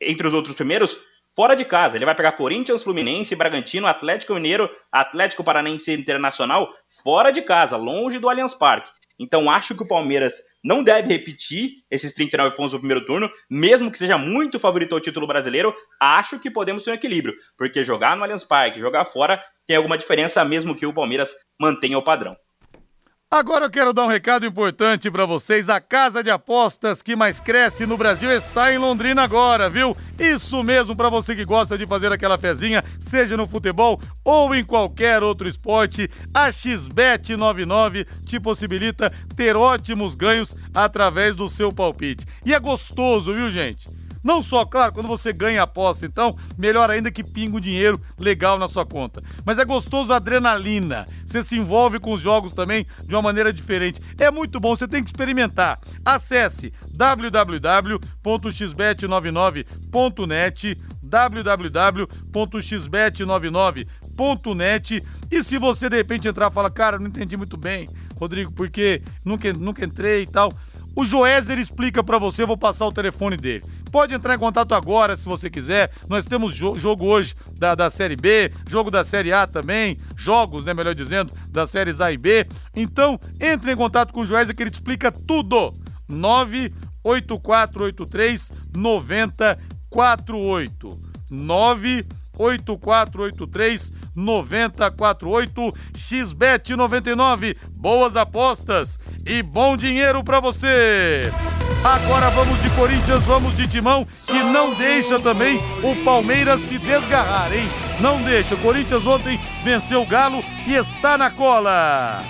entre os outros primeiros fora de casa. Ele vai pegar Corinthians, Fluminense, Bragantino, Atlético Mineiro, Atlético Paranense Internacional fora de casa, longe do Allianz Parque. Então acho que o Palmeiras não deve repetir esses 39 pontos do primeiro turno, mesmo que seja muito favorito ao título brasileiro. Acho que podemos ter um equilíbrio, porque jogar no Allianz Parque, jogar fora, tem alguma diferença, mesmo que o Palmeiras mantenha o padrão. Agora eu quero dar um recado importante para vocês. A casa de apostas que mais cresce no Brasil está em Londrina agora, viu? Isso mesmo para você que gosta de fazer aquela fezinha, seja no futebol ou em qualquer outro esporte. A XBET 99 te possibilita ter ótimos ganhos através do seu palpite. E é gostoso, viu, gente? Não só, claro, quando você ganha a aposta, então, melhor ainda que pinga um dinheiro legal na sua conta. Mas é gostoso a adrenalina. Você se envolve com os jogos também de uma maneira diferente. É muito bom, você tem que experimentar. Acesse www.xbet99.net www.xbet99.net e se você de repente entrar e falar, cara, não entendi muito bem, Rodrigo, porque nunca, nunca entrei e tal, o Joézer explica para você, vou passar o telefone dele. Pode entrar em contato agora se você quiser. Nós temos jo jogo hoje da, da Série B, jogo da Série A também, jogos, né, melhor dizendo, das séries A e B. Então, entre em contato com o Joézer que ele te explica tudo. 98483 9048. 98483 9048 XBET 99. Boas apostas e bom dinheiro para você. Agora vamos de Corinthians, vamos de Timão, que não deixa também o Palmeiras se desgarrar, hein? Não deixa. O Corinthians ontem venceu o Galo e está na cola.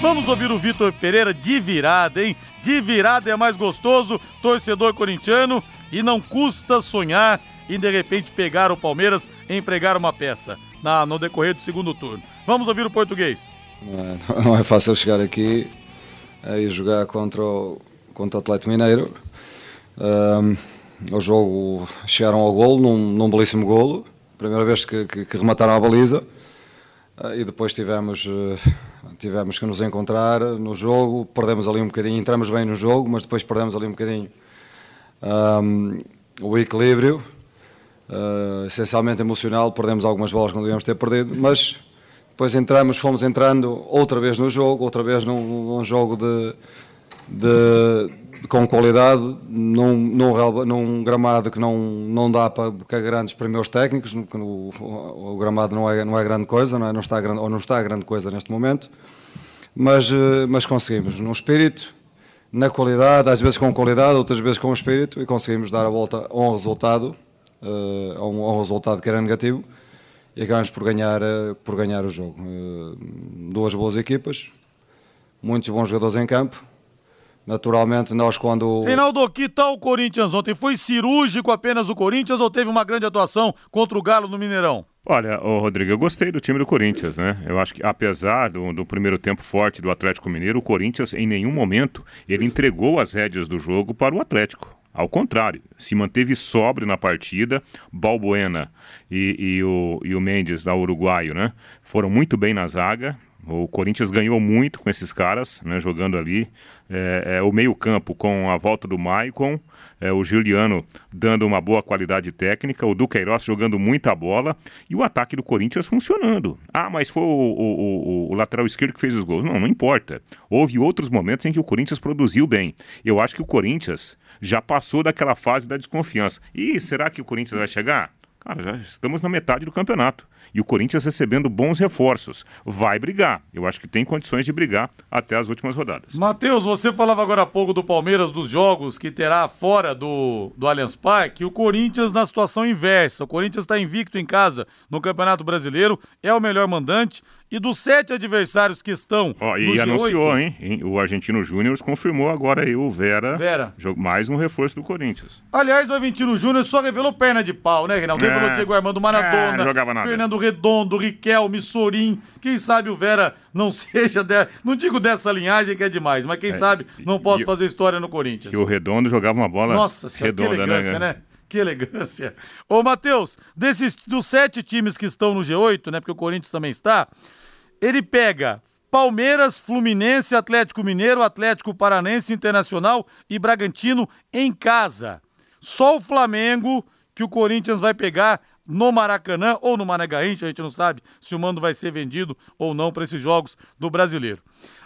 Vamos ouvir o Vitor Pereira de virada, hein? De virada é mais gostoso, torcedor corintiano, e não custa sonhar em de repente pegar o Palmeiras e empregar uma peça na, no decorrer do segundo turno. Vamos ouvir o português. Não é, não é fácil chegar aqui e jogar contra o, contra o Atlético Mineiro. Um, o jogo chegaram ao golo, num, num belíssimo golo, primeira vez que, que, que remataram a baliza, uh, e depois tivemos, uh, tivemos que nos encontrar no jogo, perdemos ali um bocadinho, entramos bem no jogo, mas depois perdemos ali um bocadinho um, o equilíbrio, uh, essencialmente emocional, perdemos algumas bolas que não devíamos ter perdido, mas depois entramos, fomos entrando outra vez no jogo, outra vez num, num jogo de, de, com qualidade num, num, num, gramado que não, não dá para, para grandes primeiros técnicos, o, o, o, gramado não é, não é grande coisa, não, é, não está grande, ou não está grande coisa neste momento, mas, eh, mas conseguimos, no espírito, na qualidade, às vezes com qualidade, outras vezes com espírito, e conseguimos dar a volta a um resultado, uh, a, um, a um resultado que era negativo, e acabamos por ganhar, uh, por ganhar o jogo. Uh, duas boas equipas, muitos bons jogadores em campo, Naturalmente, nós quando. Reinaldo, que tal o Corinthians ontem? Foi cirúrgico apenas o Corinthians ou teve uma grande atuação contra o Galo no Mineirão? Olha, ô Rodrigo, eu gostei do time do Corinthians, né? Eu acho que apesar do, do, primeiro tempo forte do Atlético Mineiro, o Corinthians em nenhum momento ele entregou as rédeas do jogo para o Atlético. Ao contrário, se manteve sóbrio na partida. Balbuena e, e, o, e o Mendes, da Uruguaio, né? Foram muito bem na zaga. O Corinthians ganhou muito com esses caras, né, jogando ali. É, é, o meio-campo com a volta do Maicon, é, o Juliano dando uma boa qualidade técnica, o Duqueiroz jogando muita bola e o ataque do Corinthians funcionando. Ah, mas foi o, o, o, o, lateral esquerdo que fez os gols. Não, não importa. Houve outros momentos em que o Corinthians produziu bem. Eu acho que o Corinthians já passou daquela fase da desconfiança. E será que o Corinthians vai chegar? Cara, já estamos na metade do campeonato e o Corinthians recebendo bons reforços. Vai brigar. Eu acho que tem condições de brigar até as últimas rodadas. Matheus, você falava agora há pouco do Palmeiras, dos jogos que terá fora do, do Allianz Parque, o Corinthians na situação inversa. O Corinthians está invicto em casa no Campeonato Brasileiro, é o melhor mandante e dos sete adversários que estão. Oh, e anunciou, hein? O Argentino Júnior confirmou agora aí o Vera. Vera. Mais um reforço do Corinthians. Aliás, o Argentino Júnior só revelou perna de pau, né, Reinaldo? Revelou é. Diego Armando Maradona, é, Fernando Redondo, Riquelme, Sorim. Quem sabe o Vera não seja. De... Não digo dessa linhagem que é demais, mas quem é. sabe não posso e, fazer história no Corinthians. E o Redondo jogava uma bola Nossa senhora, redonda, que elegância, né? né? Que elegância. Ô, Matheus, desses dos sete times que estão no G8, né? Porque o Corinthians também está, ele pega Palmeiras, Fluminense, Atlético Mineiro, Atlético Paranense, Internacional e Bragantino em casa. Só o Flamengo que o Corinthians vai pegar no Maracanã ou no Mané Garrincha, a gente não sabe se o mando vai ser vendido ou não para esses jogos do Brasileiro.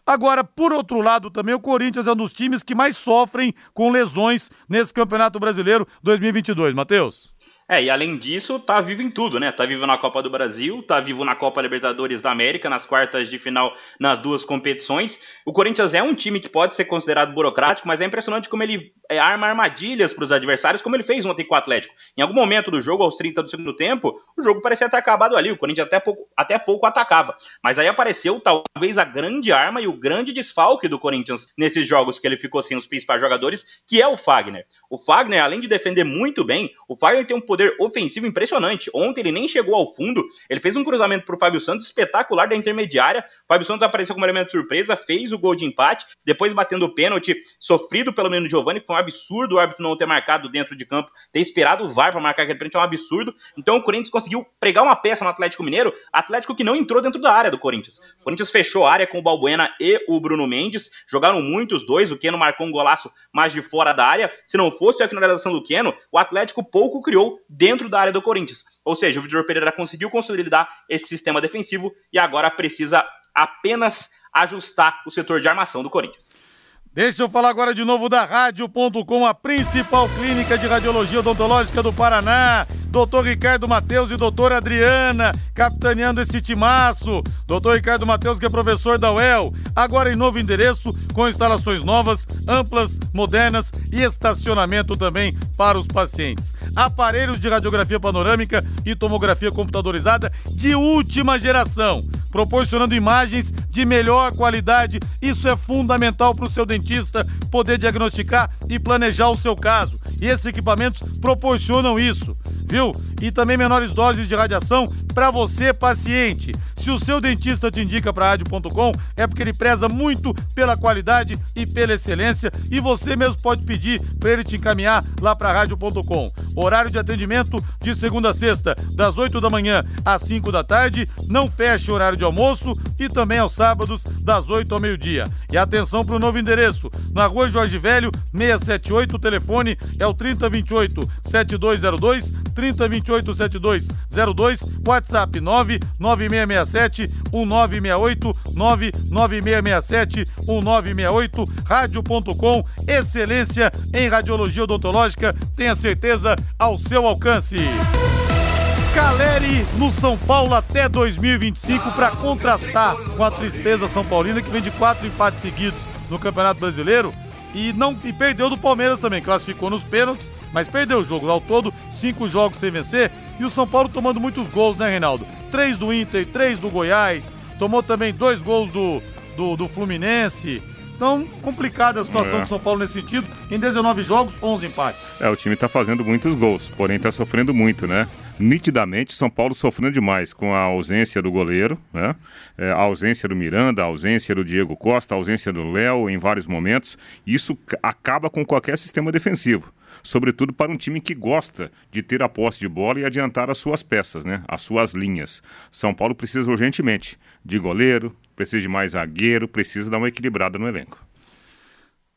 Agora, por outro lado, também o Corinthians é um dos times que mais sofrem com lesões nesse Campeonato Brasileiro 2022, Matheus. É, e além disso, tá vivo em tudo, né? Tá vivo na Copa do Brasil, tá vivo na Copa Libertadores da América, nas quartas de final nas duas competições. O Corinthians é um time que pode ser considerado burocrático, mas é impressionante como ele é, arma armadilhas para os adversários, como ele fez ontem com o Atlético. Em algum momento do jogo, aos 30 do segundo tempo, o jogo parecia ter acabado ali. O Corinthians até pouco, até pouco atacava. Mas aí apareceu talvez a grande arma e o grande desfalque do Corinthians nesses jogos que ele ficou sem os principais jogadores, que é o Fagner. O Fagner, além de defender muito bem, o Fagner tem um poder ofensivo impressionante. Ontem ele nem chegou ao fundo, ele fez um cruzamento para o Fábio Santos espetacular da intermediária. O Fábio Santos apareceu como elemento de surpresa, fez o gol de empate, depois batendo o pênalti sofrido pelo menino Giovanni, que foi um absurdo o árbitro não ter marcado dentro de campo, ter esperado o VAR para marcar aquele pênalti é um absurdo. Então o Corinthians conseguiu pregar uma peça no Atlético Mineiro, Atlético que não entrou dentro da área do Corinthians. O Corinthians fechou a área com o Balbuena e o Bruno Mendes, jogaram muito os dois, o Keno marcou um golaço mais de fora da área. Se não fosse a finalização do Keno, o Atlético pouco criou dentro da área do Corinthians. Ou seja, o Vitor Pereira conseguiu consolidar esse sistema defensivo e agora precisa apenas ajustar o setor de armação do Corinthians. Deixa eu falar agora de novo da Rádio.com, a principal clínica de radiologia odontológica do Paraná. Doutor Ricardo Mateus e doutora Adriana, capitaneando esse timaço. Doutor Ricardo Mateus, que é professor da UEL, agora em novo endereço, com instalações novas, amplas, modernas e estacionamento também para os pacientes. Aparelhos de radiografia panorâmica e tomografia computadorizada de última geração, proporcionando imagens de melhor qualidade. Isso é fundamental para o seu dentista poder diagnosticar e planejar o seu caso. E esses equipamentos proporcionam isso, viu? E também menores doses de radiação para você, paciente. Se o seu dentista te indica para rádio.com, é porque ele preza muito pela qualidade e pela excelência e você mesmo pode pedir para ele te encaminhar lá para rádio.com. Horário de atendimento de segunda a sexta, das 8 da manhã às 5 da tarde, não fecha horário de almoço e também aos sábados, das 8 ao meio-dia. E atenção para o novo endereço, na rua Jorge Velho, 678, o telefone é o 3028 7202, 3028 7202, WhatsApp 99667 1968 99667-1968, rádio.com, excelência em radiologia odontológica, tenha certeza ao seu alcance. Caleri no São Paulo até 2025 para contrastar com a tristeza São Paulina que vem de quatro empates seguidos no Campeonato Brasileiro e não e perdeu do Palmeiras também, classificou nos pênaltis, mas perdeu o jogo. Ao todo, cinco jogos sem vencer e o São Paulo tomando muitos gols, né, Reinaldo? Três do Inter, três do Goiás, tomou também dois gols do, do, do Fluminense. Então, complicada a situação É. do São Paulo nesse sentido. Em 19 jogos, 11 empates. É, o time tá fazendo muitos gols, porém tá sofrendo muito, né? Nitidamente, São Paulo sofrendo demais com a ausência do goleiro, né? É, a ausência do Miranda, a ausência do Diego Costa, a ausência do Léo em vários momentos. Isso acaba com qualquer sistema defensivo. Sobretudo para um time que gosta de ter a posse de bola e adiantar as suas peças, né? As suas linhas. São Paulo precisa urgentemente de goleiro, precisa de mais zagueiro, precisa dar uma equilibrada no elenco.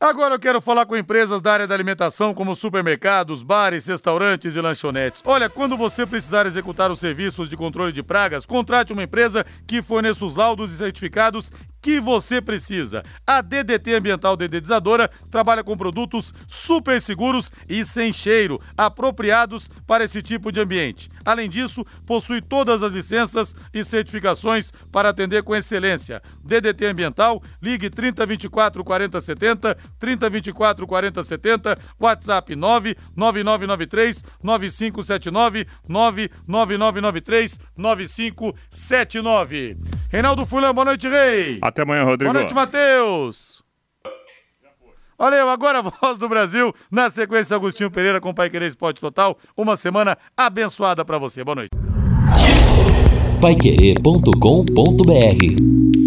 Agora eu quero falar com empresas da área da alimentação, como supermercados, bares, restaurantes e lanchonetes. Olha, quando você precisar executar os serviços de controle de pragas, contrate uma empresa que forneça os laudos e certificados que você precisa. A DDT Ambiental Dedetizadora trabalha com produtos super seguros e sem cheiro, apropriados para esse tipo de ambiente. Além disso, possui todas as licenças e certificações para atender com excelência. DDT Ambiental, ligue 3024 4070, 3024 4070, WhatsApp 99993 9579, 99993 9579. Reinaldo Fulano, boa noite, Rei. Até amanhã, Rodrigo. Boa noite, Matheus. Valeu, agora a voz do Brasil. Na sequência, Agostinho Pereira com Pai Querer Esporte Total. Uma semana abençoada pra você. Boa noite. Paiquerê.com.br